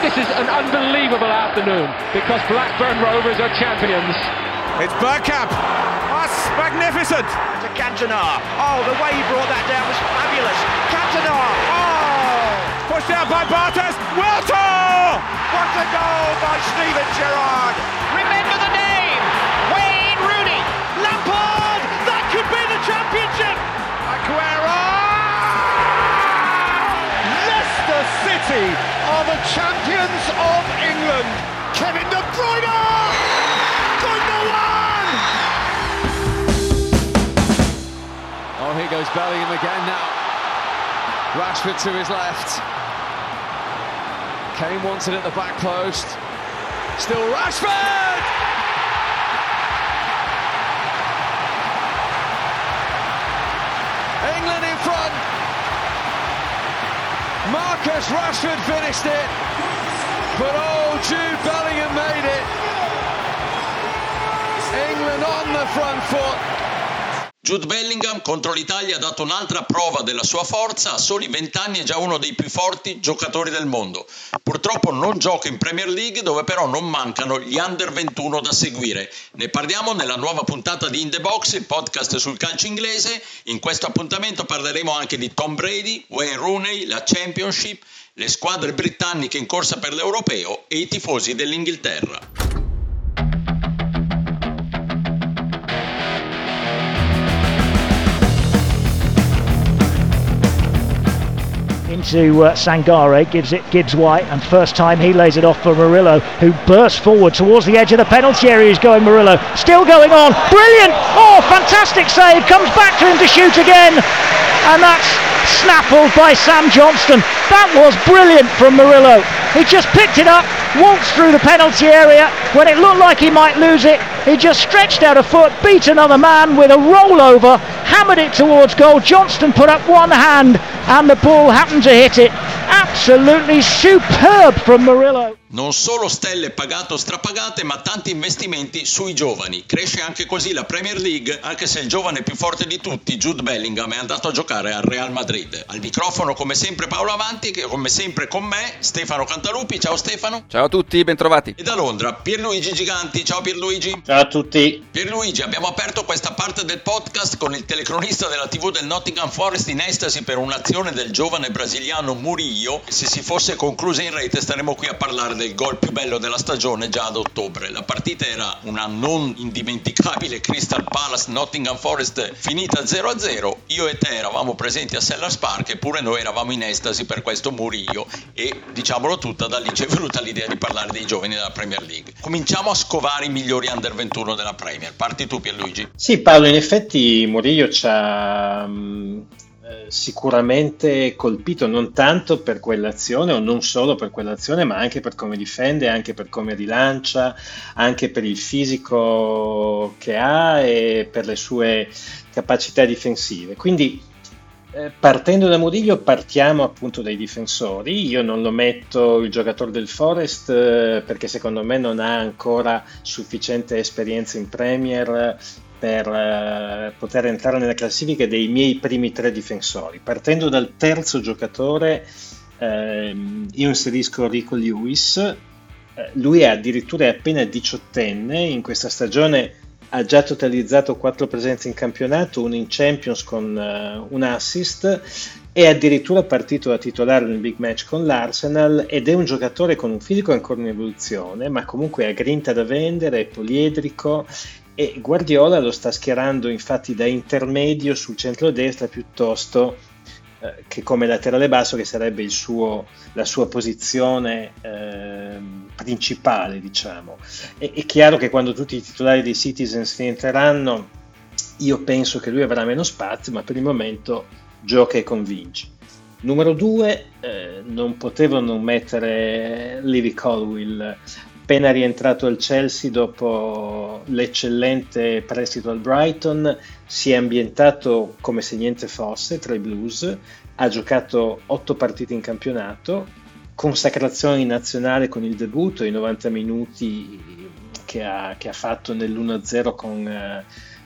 this is an unbelievable afternoon because Blackburn Rovers are champions. It's Bergkamp. That's magnificent. To Cantona. Oh, the way he brought that down was fabulous. Cantona. Oh! Pushed out by Bartes. Wiltor! What a goal by Steven Gerrard. Remember the name. Wayne Rooney. Lampard. That could be the championship. Aguero! Leicester City are the champions of England. Kevin De Bruyne! Oh, here goes Bellingham again now. Rashford to his left. Kane wants it at the back post. Still Rashford! England in front. Marcus Rashford finished it. But oh, Jude Bellingham made it. England on the front foot. Jude Bellingham contro l'Italia ha dato un'altra prova della sua forza, a soli 20 anni è già uno dei più forti giocatori del mondo. Purtroppo non gioca in Premier League dove però non mancano gli under 21 da seguire. Ne parliamo nella nuova puntata di In The Box, il podcast sul calcio inglese. In questo appuntamento parleremo anche di Tom Brady, Wayne Rooney, la Championship, le squadre britanniche in corsa per l'Europeo e i tifosi dell'Inghilterra. Into uh, Sangare, gives it Gibbs White, and first time he lays it off for Murillo, who bursts forward towards the edge of the penalty area. He's going Murillo, still going on, brilliant! Oh, fantastic save! Comes back to him to shoot again, and that's snaffled by Sam Johnston. That was brilliant from Murillo. He just picked it up, waltzed through the penalty area when it looked like he might lose it. He just stretched out a foot, beat another man with a rollover, hammered it towards goal. Johnston put up one hand and the ball happened to hit it. Absolutely superb from Murillo. Non solo stelle pagato strapagate, ma tanti investimenti sui giovani. Cresce anche così la Premier League, anche se il giovane più forte di tutti, Jude Bellingham, è andato a giocare al Real Madrid. Al microfono, come sempre, Paolo Avanti, che come sempre con me, Stefano Cantalupi. Ciao Stefano. Ciao a tutti, bentrovati. E da Londra, Pierluigi Giganti. Ciao Pierluigi. Ciao a tutti. Pierluigi, abbiamo aperto questa parte del podcast con il telecronista della TV del Nottingham Forest in estasi per un'azione del giovane brasiliano Murillo. Se si fosse conclusa in rete staremo qui a parlare del gol più bello della stagione già ad ottobre. La partita era una non indimenticabile Crystal Palace Nottingham Forest finita 0-0. Io e te eravamo presenti a Sellers Park eppure noi eravamo in estasi per questo Murillo e diciamolo tutta da lì ci è venuta l'idea di parlare dei giovani della Premier League. Cominciamo a scovare i migliori under 21 della Premier. Parti tu Pierluigi. Sì Paolo, in effetti Murillo ci ha sicuramente colpito non tanto per quell'azione o non solo per quell'azione ma anche per come difende, anche per come rilancia, anche per il fisico che ha e per le sue capacità difensive. Quindi eh, partendo da Murillo partiamo appunto dai difensori, io non lo metto il giocatore del Forest eh, perché secondo me non ha ancora sufficiente esperienza in Premier per eh, poter entrare nella classifica dei miei primi tre difensori. Partendo dal terzo giocatore, ehm, io inserisco Rico Lewis. Eh, lui è addirittura appena diciottenne, in questa stagione ha già totalizzato quattro presenze in campionato, una in Champions con uh, un assist, è addirittura partito da titolare nel big match con l'Arsenal ed è un giocatore con un fisico ancora in evoluzione, ma comunque ha grinta da vendere, è poliedrico e Guardiola lo sta schierando infatti da intermedio sul centro-destra piuttosto eh, che come laterale basso che sarebbe suo, la sua posizione eh, principale diciamo. E, è chiaro che quando tutti i titolari dei Citizens rientreranno io penso che lui avrà meno spazio ma per il momento gioca e convince. Numero due, eh, non potevo non mettere Livy Colwill appena rientrato al Chelsea dopo l'eccellente prestito al Brighton, si è ambientato come se niente fosse tra i Blues, ha giocato otto partite in campionato, consacrazione in nazionale con il debutto, i 90 minuti che ha, che ha fatto nell'1-0 con, eh,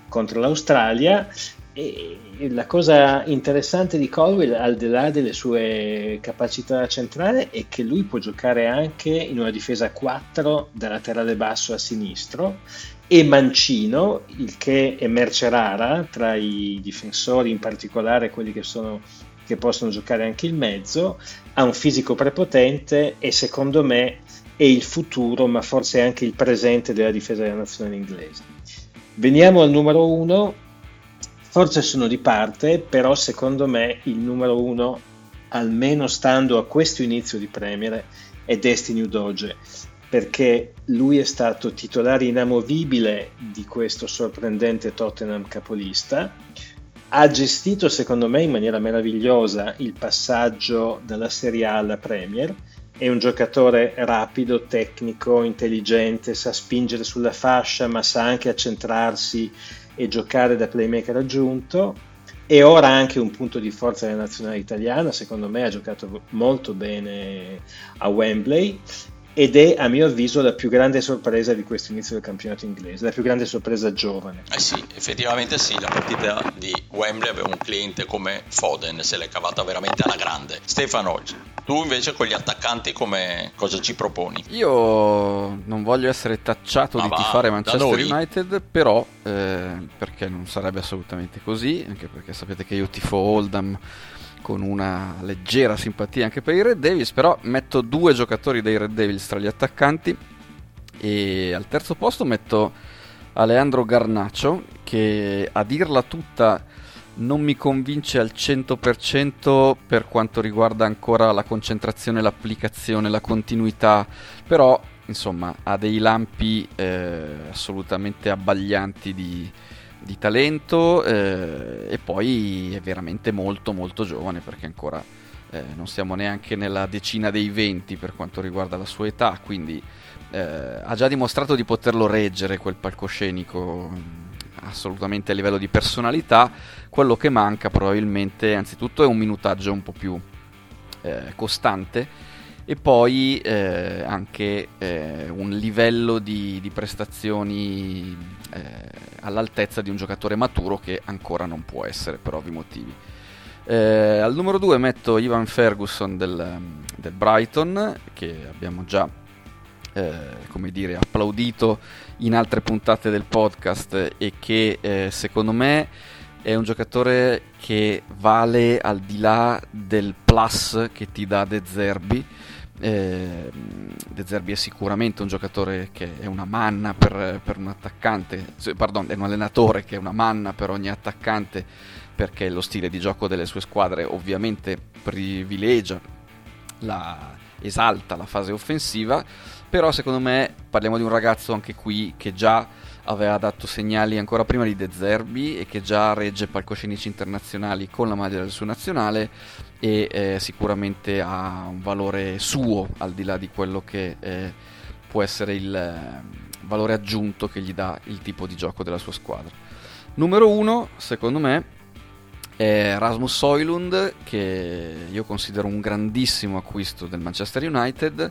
contro l'Australia e la cosa interessante di Colwell, al di là delle sue capacità centrali, è che lui può giocare anche in una difesa a 4 da laterale basso a sinistro e mancino, il che è merce rara tra i difensori, in particolare quelli che, sono, che possono giocare anche il mezzo, ha un fisico prepotente e secondo me è il futuro, ma forse anche il presente della difesa della nazionale inglese. Veniamo al numero 1, forse sono di parte, però secondo me il numero uno, almeno stando a questo inizio di Premier, è Destiny Udoge, perché lui è stato titolare inamovibile di questo sorprendente Tottenham capolista, ha gestito secondo me in maniera meravigliosa il passaggio dalla Serie A alla Premier, è un giocatore rapido, tecnico, intelligente, sa spingere sulla fascia ma sa anche accentrarsi e giocare da playmaker aggiunto e ora anche un punto di forza della nazionale italiana, secondo me ha giocato molto bene a Wembley ed è a mio avviso la più grande sorpresa di questo inizio del campionato inglese, la più grande sorpresa giovane. Eh sì, effettivamente sì, la partita di Wembley aveva un cliente come Foden, se l'è cavata veramente alla grande. Stefano, tu invece con gli attaccanti come cosa ci proponi? Io non voglio essere tacciato Ma di va, tifare Manchester United, però eh, perché non sarebbe assolutamente così, anche perché sapete che io tifo Oldham con una leggera simpatia anche per i Red Devils, però metto due giocatori dei Red Devils tra gli attaccanti e al terzo posto metto Aleandro Garnaccio che a dirla tutta non mi convince al 100% per quanto riguarda ancora la concentrazione, l'applicazione, la continuità, però insomma ha dei lampi eh, assolutamente abbaglianti di, di talento eh, e poi è veramente molto molto giovane perché ancora eh, non siamo neanche nella decina dei 20 per quanto riguarda la sua età, quindi eh, ha già dimostrato di poterlo reggere quel palcoscenico mm, assolutamente a livello di personalità, quello che manca probabilmente anzitutto è un minutaggio un po' più eh, costante e poi eh, anche eh, un livello di, di prestazioni eh, all'altezza di un giocatore maturo che ancora non può essere per ovvi motivi. Eh, al numero 2 metto Ivan Ferguson del, del Brighton che abbiamo già eh, come dire, applaudito in altre puntate del podcast e che eh, secondo me è un giocatore che vale al di là del plus che ti dà De Zerbi. Eh, De Zerbi è sicuramente un giocatore che è una manna per, per un attaccante, pardon, è un allenatore che è una manna per ogni attaccante perché lo stile di gioco delle sue squadre ovviamente privilegia, la, esalta la fase offensiva, però secondo me parliamo di un ragazzo anche qui che già aveva dato segnali ancora prima di De Zerbi e che già regge palcoscenici internazionali con la maglia del suo nazionale e eh, sicuramente ha un valore suo al di là di quello che eh, può essere il eh, valore aggiunto che gli dà il tipo di gioco della sua squadra. Numero uno, secondo me, è Rasmus Soilund, che io considero un grandissimo acquisto del Manchester United.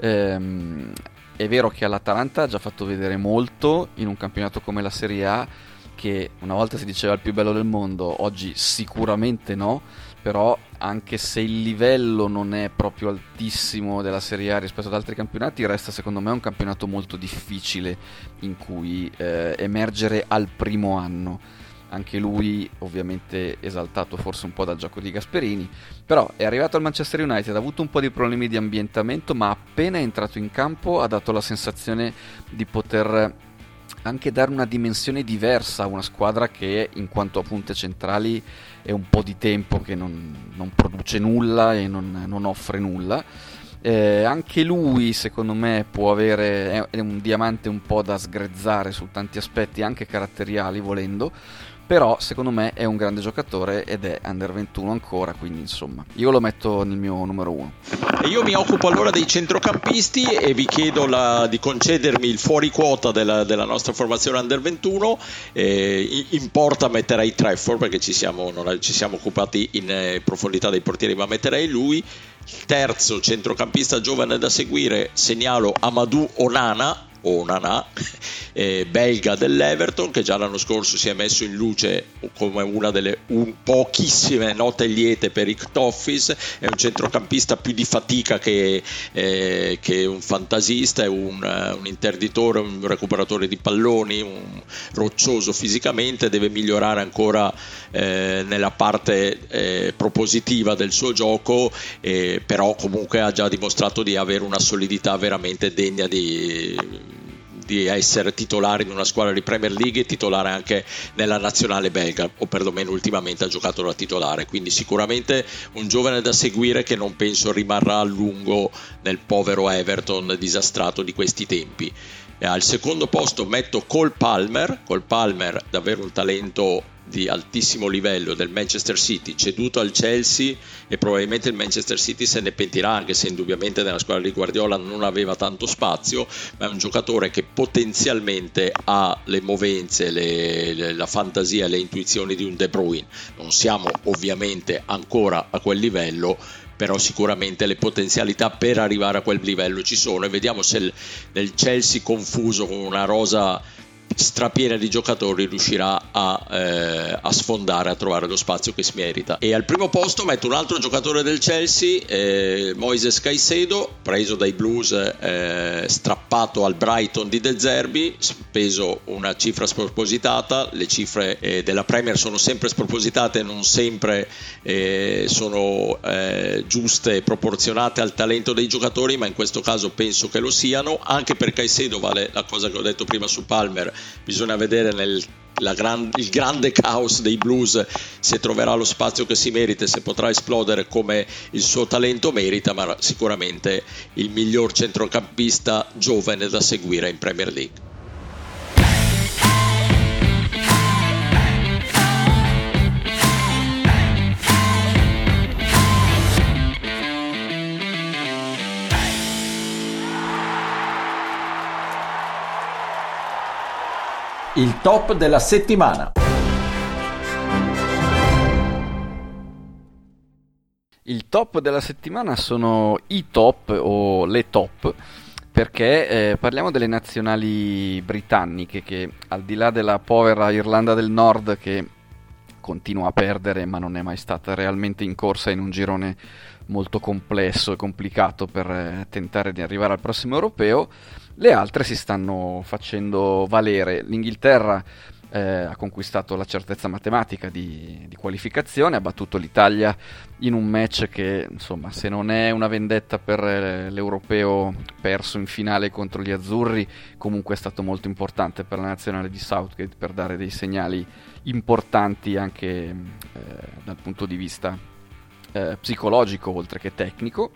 Ehm, è vero che all'Atalanta ha già fatto vedere molto in un campionato come la Serie A, che una volta si diceva il più bello del mondo, oggi sicuramente no, però anche se il livello non è proprio altissimo della Serie A rispetto ad altri campionati, resta secondo me un campionato molto difficile in cui eh, emergere al primo anno anche lui ovviamente esaltato forse un po' dal gioco di Gasperini, però è arrivato al Manchester United, ha avuto un po' di problemi di ambientamento, ma appena è entrato in campo ha dato la sensazione di poter anche dare una dimensione diversa a una squadra che in quanto a punte centrali è un po' di tempo che non, non produce nulla e non, non offre nulla. Eh, anche lui secondo me può avere è un diamante un po' da sgrezzare su tanti aspetti anche caratteriali volendo però secondo me è un grande giocatore ed è under 21 ancora, quindi insomma io lo metto nel mio numero 1. E io mi occupo allora dei centrocampisti e vi chiedo la, di concedermi il fuori quota della, della nostra formazione under 21, eh, in porta metterei Trefford perché ci siamo, non, ci siamo occupati in eh, profondità dei portieri, ma metterei lui. Terzo centrocampista giovane da seguire, segnalo Amadou Onana Onana, eh, belga dell'Everton, che già l'anno scorso si è messo in luce come una delle un, pochissime note liete per Rick Toffis, è un centrocampista più di fatica che, eh, che un fantasista, è un, un, interditore, un recuperatore di palloni, un roccioso fisicamente, deve migliorare ancora eh, nella parte eh, propositiva del suo gioco, però comunque ha già dimostrato di avere una solidità veramente degna di di essere titolare in una squadra di Premier League e titolare anche nella nazionale belga, o perlomeno ultimamente ha giocato da titolare. Quindi sicuramente un giovane da seguire che non penso rimarrà a lungo nel povero Everton disastrato di questi tempi. Al secondo posto metto Cole Palmer, Cole Palmer davvero un talento di altissimo livello del Manchester City ceduto al Chelsea e probabilmente il Manchester City se ne pentirà anche se indubbiamente nella squadra di Guardiola non aveva tanto spazio ma è un giocatore che potenzialmente ha le movenze le, le, la fantasia e le intuizioni di un De Bruyne. Non siamo ovviamente ancora a quel livello però sicuramente le potenzialità per arrivare a quel livello ci sono e vediamo se nel Chelsea confuso con una rosa strapiena di giocatori riuscirà a, eh, a, sfondare, a trovare lo spazio che si merita. E al primo posto metto un altro giocatore del Chelsea, eh, Moises Caicedo, preso dai Blues, eh, strappato al Brighton di De Zerbi, speso una cifra spropositata, le cifre eh, della Premier sono sempre spropositate, non sempre eh, sono eh, giuste e proporzionate al talento dei giocatori, ma in questo caso penso che lo siano, anche per Caicedo vale la cosa che ho detto prima su Palmer, bisogna vedere nel gran, il grande caos dei blues se troverà lo spazio che si merita se potrà esplodere come il suo talento merita, ma sicuramente il miglior centrocampista giovane da seguire in Premier League. Il top della settimana. Il top della settimana sono i top o le top perché eh, parliamo delle nazionali britanniche che al di là della povera Irlanda del Nord che continua a perdere ma non è mai stata realmente in corsa in un girone molto complesso e complicato per eh, tentare di arrivare al prossimo europeo, le altre si stanno facendo valere. L'Inghilterra eh, ha conquistato la certezza matematica di, di, qualificazione, ha battuto l'Italia in un match che, insomma, se non è una vendetta per eh, l'europeo perso in finale contro gli azzurri, comunque è stato molto importante per la nazionale di Southgate per dare dei segnali importanti anche eh, dal punto di vista eh, psicologico oltre che tecnico.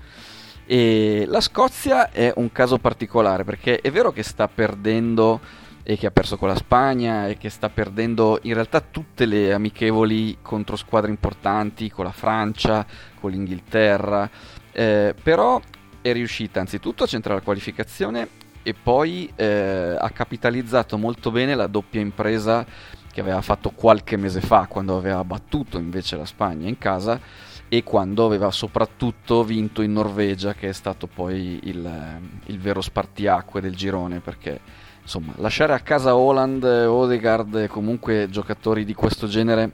E la Scozia è un caso particolare perché è vero che sta perdendo e che ha perso con la Spagna e che sta perdendo in realtà tutte le amichevoli contro squadre importanti, con la Francia, con l'Inghilterra, eh, però è riuscita anzitutto a centrare la qualificazione e poi eh, ha capitalizzato molto bene la doppia impresa che aveva fatto qualche mese fa quando aveva battuto invece la Spagna in casa e quando aveva soprattutto vinto in Norvegia, che è stato poi il, il vero spartiacque del girone, perché insomma lasciare a casa Holland, Odegaard e comunque giocatori di questo genere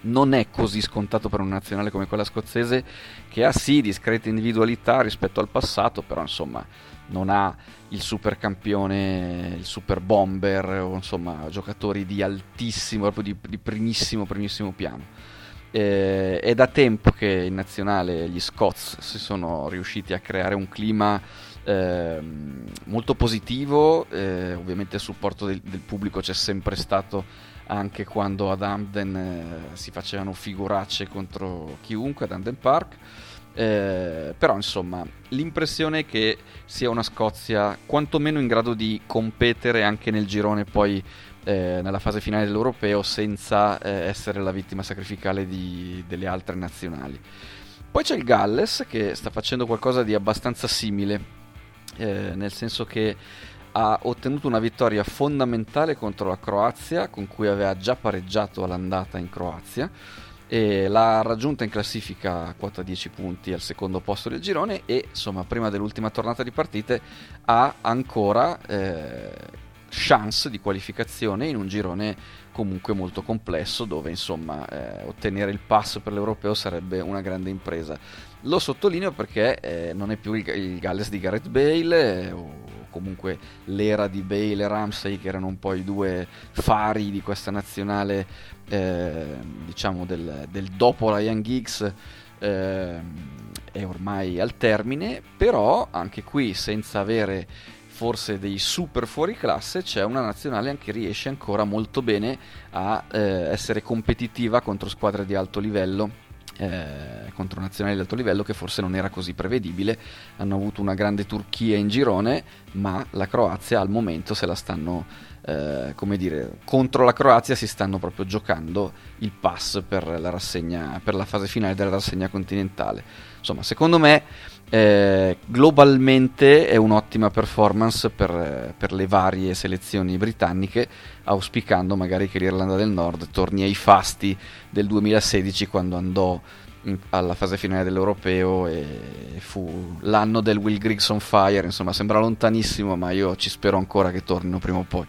non è così scontato per una nazionale come quella scozzese, che ha sì discrete individualità rispetto al passato, però insomma non ha il super campione, il super bomber o insomma giocatori di altissimo, proprio di, di primissimo, primissimo piano. Eh, è da tempo che in nazionale gli Scots si sono riusciti a creare un clima eh, molto positivo, eh, ovviamente il supporto del, del, pubblico c'è sempre stato anche quando ad Amden eh, si facevano figuracce contro chiunque ad Amden Park. Eh, però insomma l'impressione è che sia una Scozia quantomeno in grado di competere anche nel girone poi eh, nella fase finale dell'Europeo senza eh, essere la vittima sacrificale di, delle altre nazionali. Poi c'è il Galles che sta facendo qualcosa di abbastanza simile, eh, nel senso che ha ottenuto una vittoria fondamentale contro la Croazia, con cui aveva già pareggiato all'andata in Croazia, e l'ha raggiunta in classifica a quota 10 punti al secondo posto del girone e insomma prima dell'ultima tornata di partite ha ancora eh, chance di qualificazione in un girone comunque molto complesso dove insomma eh, ottenere il pass per l'europeo sarebbe una grande impresa. Lo sottolineo perché eh, non è più il, il, Galles di Gareth Bale eh, o comunque l'era di Bale e Ramsey che erano un po' i due fari di questa nazionale eh, diciamo del, del, dopo Young Giggs eh, è ormai al termine però anche qui senza avere forse dei super fuori classe c'è una nazionale che riesce ancora molto bene a eh, essere competitiva contro squadre di alto livello eh, contro nazionali di alto livello che forse non era così prevedibile. Hanno avuto una grande Turchia in girone, ma la Croazia al momento se la stanno, eh, come dire, contro la Croazia si stanno proprio giocando il pass per la, rassegna, per la fase finale della rassegna continentale. Insomma, secondo me eh, globalmente è un'ottima performance per, per, le varie selezioni britanniche, auspicando magari che l'Irlanda del Nord torni ai fasti del 2016 quando andò in, alla fase finale dell'Europeo e fu l'anno del Will Griggs on Fire, insomma sembra lontanissimo ma io ci spero ancora che tornino prima o poi.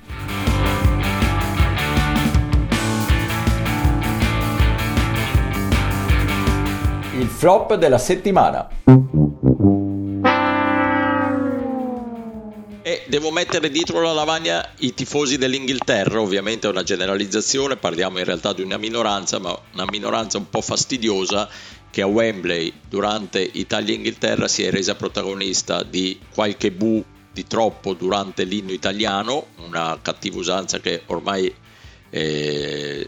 Il flop della settimana. Devo mettere dietro la lavagna i tifosi dell'Inghilterra, ovviamente è una generalizzazione, parliamo in realtà di una minoranza, ma una minoranza un po' fastidiosa che a Wembley durante Italia-Inghilterra si è resa protagonista di qualche bu di troppo durante l'inno italiano, una cattiva usanza che ormai eh,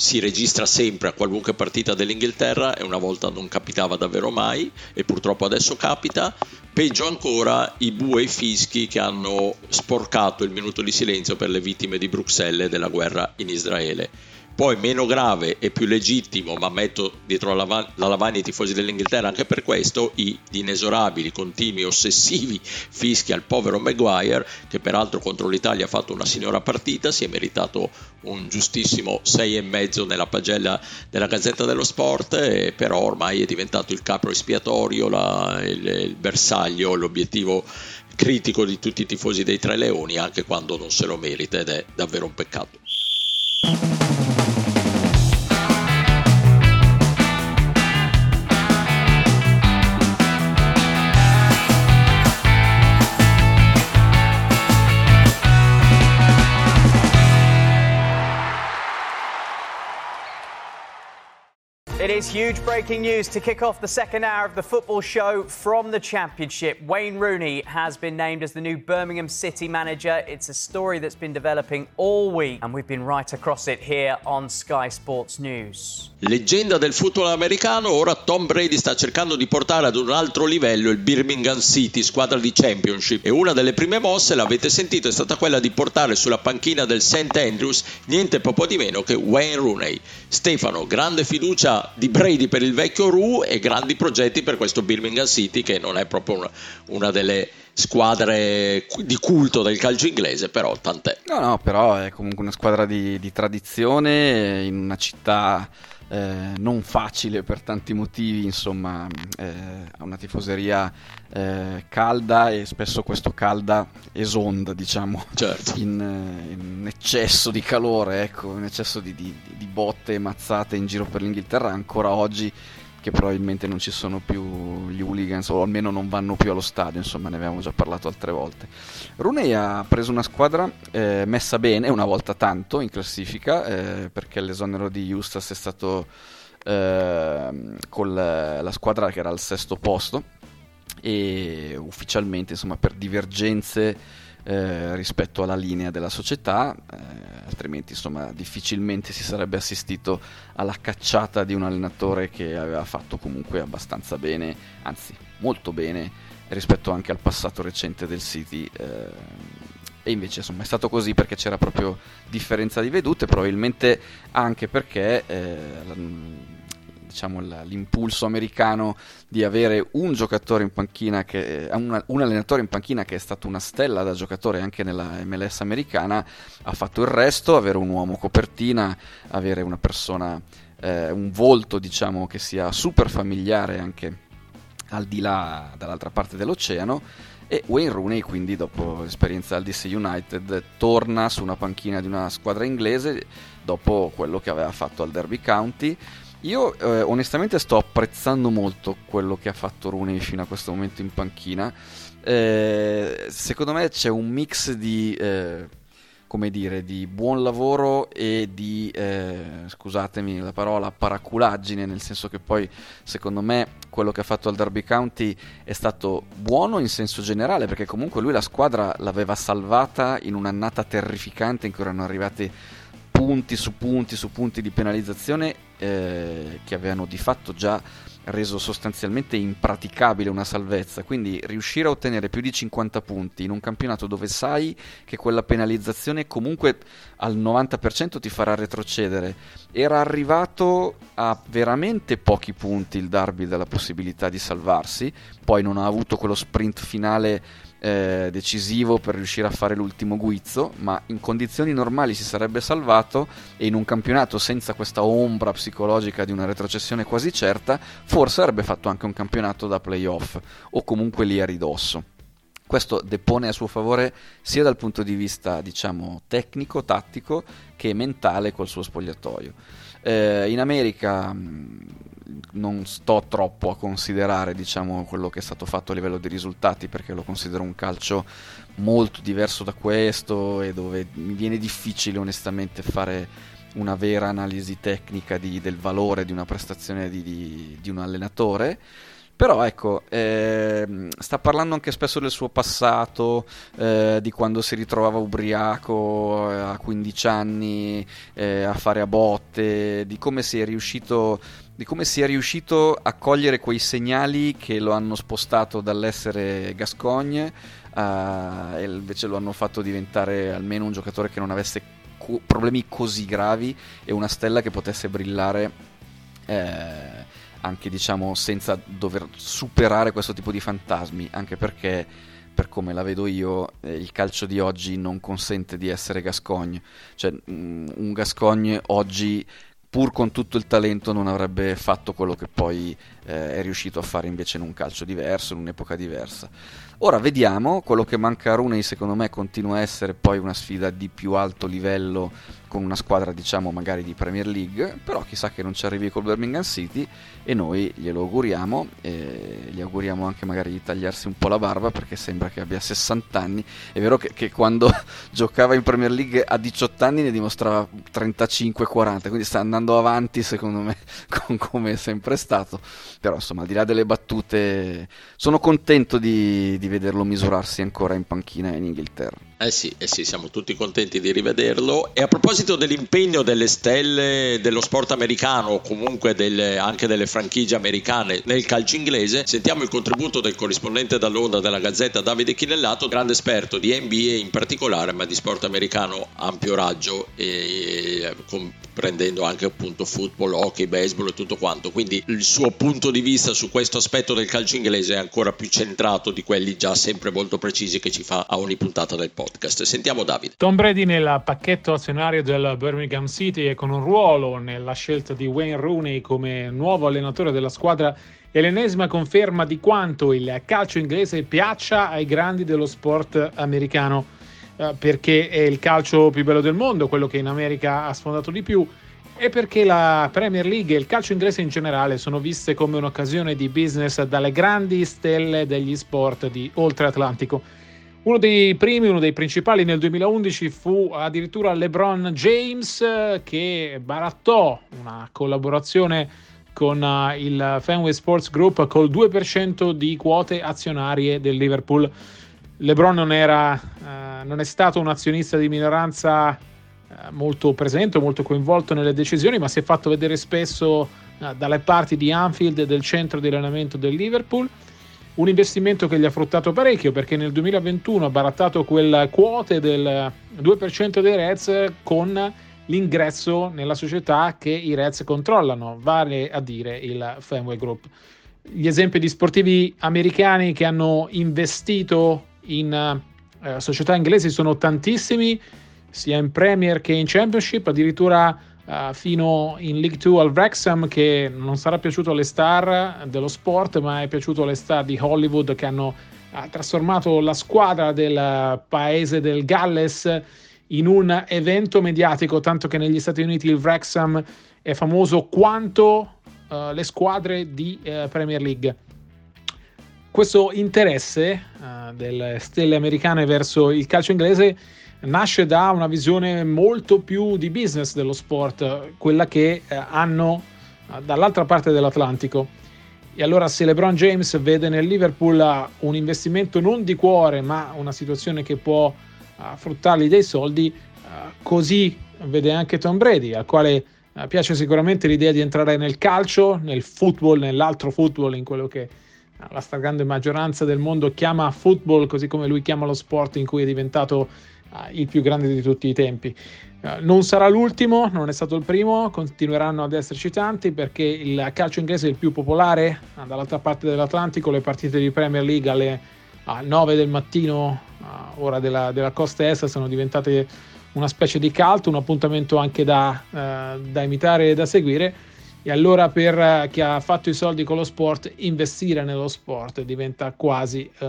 si registra sempre a qualunque partita dell'Inghilterra e una volta non capitava davvero mai e purtroppo adesso capita. Peggio ancora i bue fischi che hanno sporcato il minuto di silenzio per le vittime di Bruxelles e della guerra in Israele. Poi meno grave e più legittimo, ma metto dietro la, la lavagna i tifosi dell'Inghilterra anche per questo, i inesorabili, continui, ossessivi fischi al povero Maguire, che peraltro contro l'Italia ha fatto una signora partita, si è meritato un giustissimo 6,5 nella pagella della Gazzetta dello Sport, però ormai è diventato il capro espiatorio, la, il, il bersaglio, l'obiettivo critico di tutti i tifosi dei Tre Leoni, anche quando non se lo merita ed è davvero un peccato. Is huge breaking news to kick off the second hour of the football show from the Championship. Wayne Rooney has been named as the new Birmingham City manager. It's a story that's been developing all week, and we've been right across it here on Sky Sports News. Leggenda del football americano, ora Tom Brady sta cercando di portare ad un altro livello il Birmingham City, squadra di Championship, e una delle prime mosse, l'avete sentito, è stata quella di portare sulla panchina del St. Andrews niente poco di meno che Wayne Rooney. Stefano, grande fiducia di Brady per il vecchio Ru e grandi progetti per questo Birmingham City che non è proprio una, una delle squadre di culto del calcio inglese, però tant'è. No, no, però è comunque una squadra di, di tradizione in una città eh, non facile per tanti motivi, insomma, eh, ha una tifoseria eh, calda e spesso questo calda esonda, diciamo, certo. in, eh, in, eccesso di calore, ecco, in eccesso di, di, di botte mazzate in giro per l'Inghilterra, ancora oggi che probabilmente non ci sono più gli hooligans o almeno non vanno più allo stadio, insomma ne abbiamo già parlato altre volte. Rooney ha preso una squadra eh, messa bene, una volta tanto in classifica, eh, perché l'esonero di Eustace è stato eh, con la squadra che era al sesto posto e ufficialmente insomma per divergenze eh, rispetto alla linea della società, eh, altrimenti insomma difficilmente si sarebbe assistito alla cacciata di un allenatore che aveva fatto comunque abbastanza bene, anzi molto bene rispetto anche al passato recente del City. Eh, e invece insomma è stato così perché c'era proprio differenza di vedute, probabilmente anche perché eh, diciamo, l'impulso americano di avere un giocatore in panchina che, eh, un, un allenatore in panchina che è stato una stella da giocatore anche nella MLS americana ha fatto il resto, avere un uomo copertina, avere una persona eh, un volto diciamo che sia super familiare anche al di là dall'altra parte dell'oceano. E Wayne Rooney quindi dopo l'esperienza al DC United torna su una panchina di una squadra inglese dopo quello che aveva fatto al Derby County io eh, onestamente sto apprezzando molto quello che ha fatto Rooney fino a questo momento in panchina. Eh, secondo me c'è un mix di eh, come dire, di buon lavoro e di, eh, scusatemi la parola, paraculaggine, nel senso che poi secondo me quello che ha fatto al Derby County è stato buono in senso generale, perché comunque lui la squadra l'aveva salvata in un'annata terrificante in cui erano arrivati punti su punti su punti di penalizzazione eh, che avevano di fatto già reso sostanzialmente impraticabile una salvezza, quindi riuscire a ottenere più di 50 punti in un campionato dove sai che quella penalizzazione comunque al 90% ti farà retrocedere, era arrivato a veramente pochi punti il Derby dalla possibilità di salvarsi, poi non ha avuto quello sprint finale eh, decisivo per riuscire a fare l'ultimo guizzo, ma in condizioni normali si sarebbe salvato e in un campionato senza questa ombra psicologica di una retrocessione quasi certa, forse avrebbe fatto anche un campionato da playoff o comunque lì a ridosso. Questo depone a suo favore sia dal punto di vista, diciamo, tecnico, tattico, che mentale col suo spogliatoio. Eh, in America non sto troppo a considerare diciamo, quello che è stato fatto a livello di risultati perché lo considero un calcio molto diverso da questo e dove mi viene difficile onestamente fare una vera analisi tecnica di, del valore di una prestazione di, di, di un allenatore. Però ecco, eh, sta parlando anche spesso del suo passato, eh, di quando si ritrovava ubriaco eh, a 15 anni eh, a fare a botte, di come si è riuscito di come sia riuscito a cogliere quei segnali che lo hanno spostato dall'essere Gascogne a, e invece lo hanno fatto diventare almeno un giocatore che non avesse co- problemi così gravi e una stella che potesse brillare eh, anche diciamo senza dover superare questo tipo di fantasmi anche perché per come la vedo io, eh, il calcio di oggi non consente di essere Gascogne. Cioè, mm, un Gascogne oggi pur con tutto il talento non avrebbe fatto quello che poi eh, è riuscito a fare invece in un calcio diverso, in un'epoca diversa. Ora vediamo, quello che manca a Rooney secondo me continua a essere poi una sfida di più alto livello con una squadra diciamo magari di Premier League, però chissà che non ci arrivi col Birmingham City e noi glielo auguriamo e gli auguriamo anche magari di tagliarsi un po' la barba perché sembra che abbia 60 anni. È vero che, che quando giocava in Premier League a 18 anni ne dimostrava 35-40, quindi sta andando avanti secondo me con come è sempre stato, però insomma al di là delle battute sono contento di, di vederlo misurarsi ancora in panchina in Inghilterra. Eh sì, eh sì, siamo tutti contenti di rivederlo. E a proposito dell'impegno delle stelle dello sport americano, o comunque delle, anche delle franchigie americane nel calcio inglese, sentiamo il contributo del corrispondente da Londra della Gazzetta Davide Chinellato, grande esperto di NBA in particolare, ma di sport americano ampio raggio, e, comprendendo anche appunto football, hockey, baseball e tutto quanto. Quindi il suo punto di vista su questo aspetto del calcio inglese è ancora più centrato di quelli già sempre molto precisi che ci fa a ogni puntata del podcast. Sentiamo Davide. Tom Brady nel pacchetto azionario del Birmingham City e con un ruolo nella scelta di Wayne Rooney come nuovo allenatore della squadra è l'ennesima conferma di quanto il calcio inglese piaccia ai grandi dello sport americano, perché è il calcio più bello del mondo, quello che in America ha sfondato di più, e perché la Premier League e il calcio inglese in generale sono viste come un'occasione di business dalle grandi stelle degli sport di oltre Atlantico. Uno dei primi, uno dei principali nel 2011 fu addirittura LeBron James che barattò una collaborazione con uh, il Fenway Sports Group col 2% di quote azionarie del Liverpool. LeBron non, era, uh, non è stato un azionista di minoranza uh, molto presente, molto coinvolto nelle decisioni, ma si è fatto vedere spesso dalle parti di Anfield e del centro di allenamento del Liverpool un investimento che gli ha fruttato parecchio perché nel 2021 ha barattato quelle quote del 2% dei Reds con l'ingresso nella società che i Reds controllano, vale a dire il Fenway Group. Gli esempi di sportivi americani che hanno investito in eh, società inglesi sono tantissimi, sia in Premier che in Championship, addirittura uh, fino in League 2 al Wrexham che non sarà piaciuto alle star dello sport, ma è piaciuto alle star di Hollywood che hanno uh, trasformato la squadra del paese del Galles in un evento mediatico, tanto che negli Stati Uniti il Wrexham è famoso quanto uh, le squadre di Premier League. Questo interesse delle stelle americane verso il calcio inglese nasce da una visione molto più di business dello sport, quella che eh, hanno eh, dall'altra parte dell'Atlantico. E allora se LeBron James vede nel Liverpool un investimento non di cuore, ma una situazione che può uh, fruttargli dei soldi, uh, così vede anche Tom Brady, al quale uh, piace sicuramente l'idea di entrare nel calcio, nel football, nell'altro football, in quello che la stragrande maggioranza del mondo chiama football, così come lui chiama lo sport in cui è diventato il più grande di tutti i tempi. Eh, non sarà l'ultimo, non è stato il primo, continueranno ad esserci tanti perché il calcio inglese è il più popolare. Ah, dall'altra parte dell'Atlantico le partite di Premier League alle 9 del mattino, ora della, della costa est, sono diventate una specie di cult, un appuntamento anche da, eh, da imitare e da seguire e allora per uh, chi ha fatto i soldi con lo sport, investire nello sport diventa quasi uh,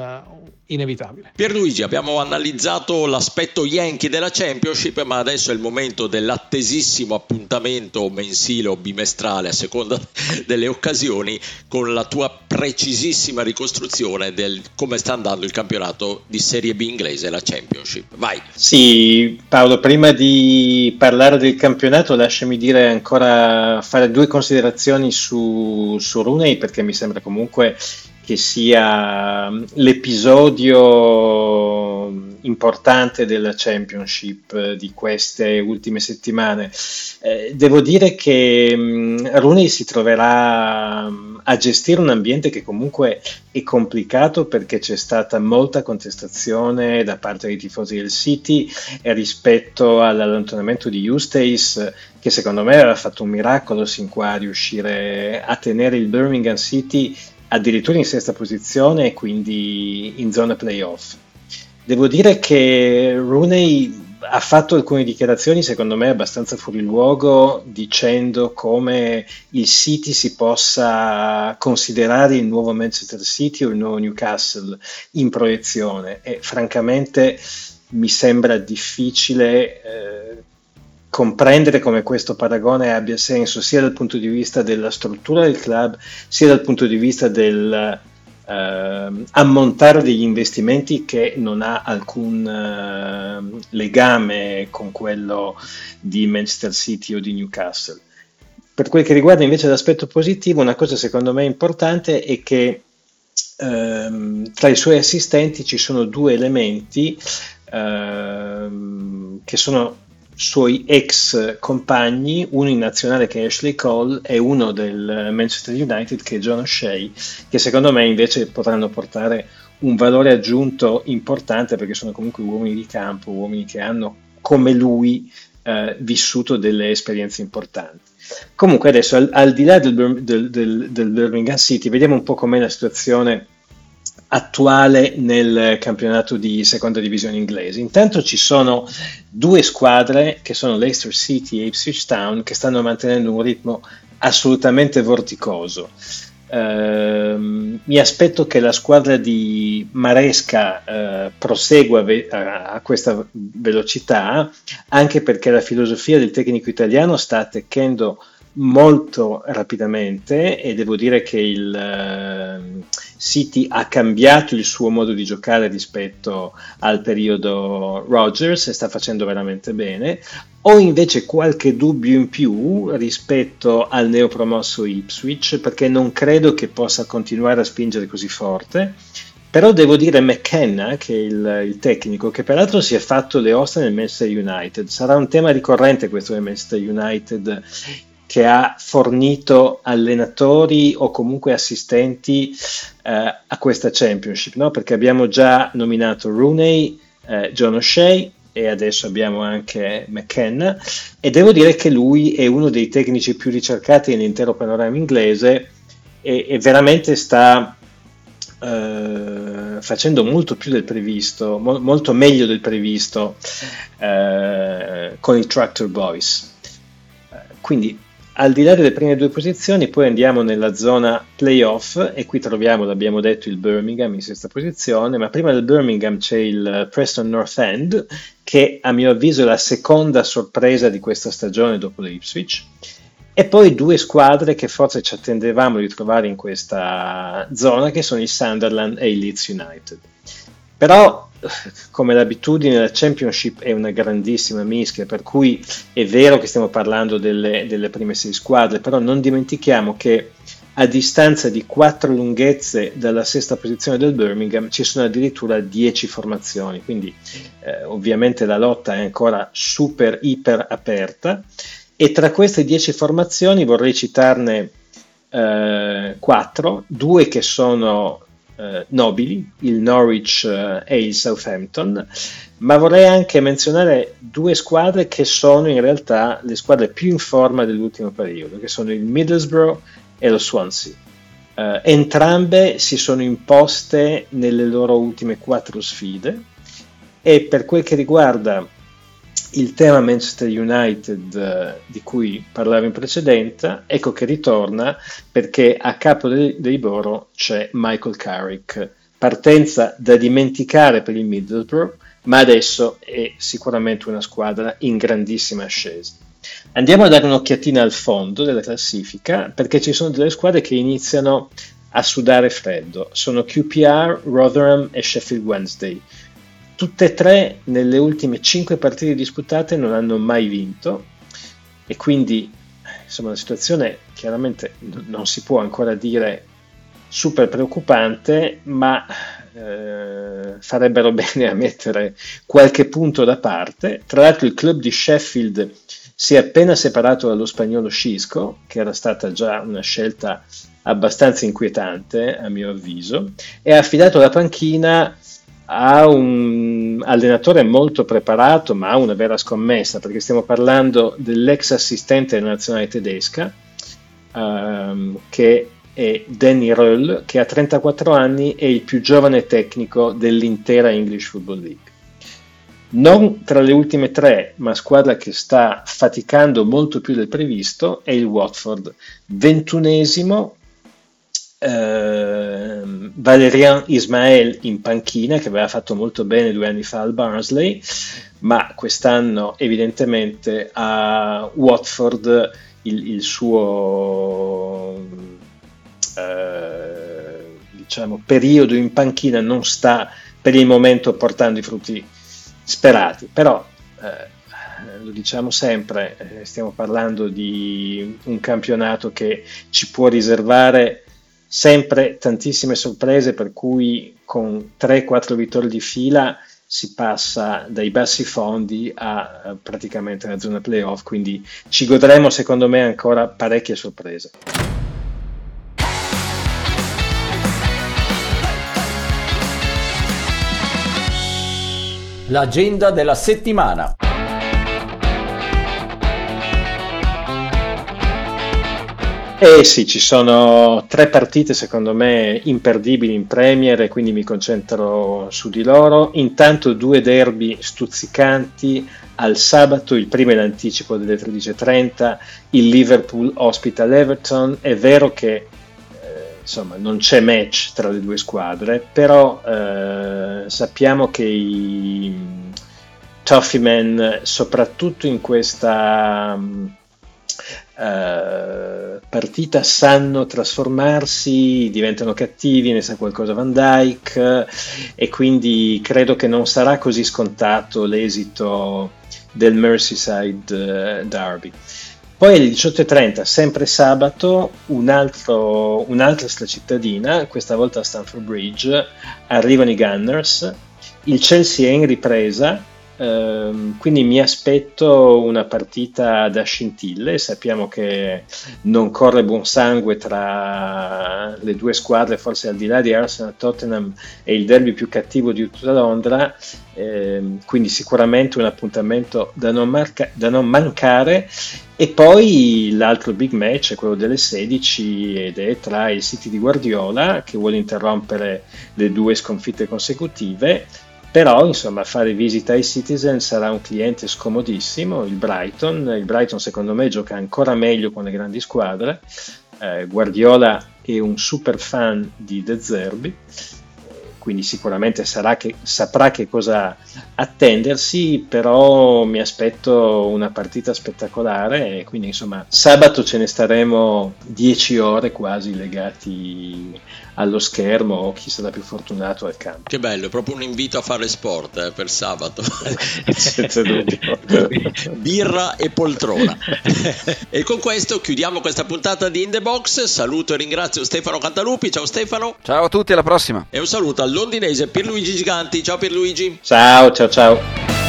inevitabile. Pierluigi, abbiamo analizzato l'aspetto Yankee della Championship, ma adesso è il momento dell'attesissimo appuntamento mensile o bimestrale, a seconda delle occasioni, con la tua precisissima ricostruzione del come sta andando il campionato di Serie B inglese, la Championship. Vai. Sì, Paolo, prima di parlare del campionato, lasciami dire ancora fare due considerazioni considerazioni su, su Rooney perché mi sembra comunque che sia mm, l'episodio importante della Championship eh, di queste ultime settimane. Eh, devo dire che um, Rooney si troverà um, a gestire un ambiente che comunque è complicato perché c'è stata molta contestazione da parte dei tifosi del City rispetto all'allontanamento di Eustace che secondo me aveva fatto un miracolo sin qua a riuscire a tenere il Birmingham City addirittura in sesta posizione e quindi in zona playoff. Devo dire che Rooney ha fatto alcune dichiarazioni secondo me abbastanza fuori luogo dicendo come il City si possa considerare il nuovo Manchester City o il nuovo Newcastle in proiezione e francamente mi sembra difficile eh, comprendere come questo paragone abbia senso sia dal punto di vista della struttura del club sia dal punto di vista del eh, ammontare degli investimenti che non ha alcun eh, legame con quello di Manchester City o di Newcastle. Per quel che riguarda invece l'aspetto positivo, una cosa secondo me importante è che ehm, tra i suoi assistenti ci sono due elementi ehm, che sono suoi ex compagni, uno in nazionale che è Ashley Cole e uno del Manchester United che è John O'Shea, che secondo me invece potranno portare un valore aggiunto importante perché sono comunque uomini di campo, uomini che hanno come lui eh, vissuto delle esperienze importanti. Comunque adesso al, al di là del, del, del, del Birmingham City vediamo un po' com'è la situazione attuale nel campionato di seconda divisione inglese. Intanto ci sono due squadre che sono Leicester City e Ipswich Town che stanno mantenendo un ritmo assolutamente vorticoso. Uh, mi aspetto che la squadra di Maresca uh, prosegua ve- a-, questa velocità, anche perché la filosofia del tecnico italiano sta attecchendo molto rapidamente e devo dire che il uh, City ha cambiato il suo modo di giocare rispetto al periodo Rogers e sta facendo veramente bene. Ho invece qualche dubbio in più rispetto al neopromosso Ipswich perché non credo che possa continuare a spingere così forte. Però devo dire McKenna, che è il, il, tecnico, che peraltro si è fatto le ossa nel Manchester United. Sarà un tema ricorrente questo del Manchester United che ha fornito allenatori o comunque assistenti eh, a questa championship, no? perché abbiamo già nominato Rooney, eh, John O'Shea e adesso abbiamo anche McKenna e devo dire che lui è uno dei tecnici più ricercati nell'intero panorama inglese e, e veramente sta Uh, facendo molto più del previsto, mo- molto meglio del previsto uh, con i Tractor Boys quindi al di là delle prime due posizioni, poi andiamo nella zona playoff e qui troviamo, l'abbiamo detto, il Birmingham in sesta posizione, ma prima del Birmingham c'è il Preston North End, che a mio avviso è la seconda sorpresa di questa stagione dopo l'Ipswich, e poi due squadre che forse ci attendevamo di trovare in questa zona, che sono il Sunderland e il Leeds United. Però come l'abitudine la Championship è una grandissima mischia, per cui è vero che stiamo parlando delle, delle prime sei squadre, però non dimentichiamo che a distanza di quattro lunghezze dalla sesta posizione del Birmingham ci sono addirittura dieci formazioni, quindi eh, ovviamente la lotta è ancora super iper aperta. E tra queste dieci formazioni vorrei citarne eh, quattro, due che sono eh, nobili, il Norwich eh, e il Southampton, ma vorrei anche menzionare due squadre che sono in realtà le squadre più in forma dell'ultimo periodo, che sono il Middlesbrough e lo Swansea. Eh, entrambe si sono imposte nelle loro ultime quattro sfide e per quel che riguarda il tema Manchester United eh, di cui parlavo in precedenza, ecco che ritorna perché a capo dei, dei Boro c'è Michael Carrick, partenza da dimenticare per il Middlesbrough, ma adesso è sicuramente una squadra in grandissima ascesa. Andiamo a dare un'occhiatina al fondo della classifica perché ci sono delle squadre che iniziano a sudare freddo. Sono QPR, Rotherham e Sheffield Wednesday Tutte e tre nelle ultime cinque partite disputate non hanno mai vinto e quindi insomma la situazione chiaramente non si può ancora dire super preoccupante, ma eh, farebbero bene a mettere qualche punto da parte. Tra l'altro il club di Sheffield si è appena separato dallo spagnolo Scisco, che era stata già una scelta abbastanza inquietante a mio avviso, e ha affidato la panchina ha un allenatore molto preparato, ma ha una vera scommessa, perché stiamo parlando dell'ex assistente della nazionale tedesca, um, che è Danny Röll, che ha 34 anni e il più giovane tecnico dell'intera English Football League. Non tra le ultime tre, ma squadra che sta faticando molto più del previsto, è il Watford, ventunesimo eh, Valerian Ismael in panchina che aveva fatto molto bene due anni fa al Barnsley ma quest'anno evidentemente a Watford il, il suo eh, diciamo, periodo in panchina non sta per il momento portando i frutti sperati. Però eh, lo diciamo sempre, eh, stiamo parlando di un campionato che ci può riservare sempre tantissime sorprese per cui con 3-4 vittorie di fila si passa dai bassi fondi a, a praticamente la zona playoff, quindi ci godremo secondo me ancora parecchie sorprese. L'agenda della settimana. Eh sì, ci sono tre partite secondo me imperdibili in Premier e quindi mi concentro su di loro. Intanto due derby stuzzicanti al sabato, il primo in anticipo delle 13.30, il Liverpool ospita l'Everton. È vero che eh, insomma non c'è match tra le due squadre, però eh, sappiamo che i Toffeemen, soprattutto in questa uh, partita sanno trasformarsi, diventano cattivi, ne sa qualcosa Van Dyke e quindi credo che non sarà così scontato l'esito del Merseyside uh, Derby. Poi alle 18.30, sempre sabato, un altro, un'altra cittadina, questa volta a Stamford Bridge, arrivano i Gunners, il Chelsea è in ripresa, Ehm, quindi mi aspetto una partita da scintille. Sappiamo che non corre buon sangue tra le due squadre, forse al di là di Arsenal Tottenham è il derby più cattivo di tutta Londra. Ehm, quindi sicuramente un appuntamento da non, marca- da non mancare. E poi l'altro big match è quello delle 16 ed è tra il City di Guardiola che vuole interrompere le due sconfitte consecutive però insomma fare visita ai Citizen sarà un cliente scomodissimo, il Brighton, il Brighton secondo me gioca ancora meglio con le grandi squadre, eh, Guardiola è un super fan di De Zerbi quindi sicuramente che, saprà che cosa attendersi, però mi aspetto una partita spettacolare quindi insomma sabato ce ne staremo 10 ore quasi legati allo schermo o chi sarà più fortunato al campo. Che bello, è proprio un invito a fare sport eh, per sabato. Senza dubbio. Birra e poltrona. e con questo chiudiamo questa puntata di In The Box. Saluto e ringrazio Stefano Cantalupi. Ciao Stefano. Ciao a tutti, alla prossima. E un saluto al londinese Pierluigi Giganti. Ciao Pierluigi. Ciao, ciao, ciao.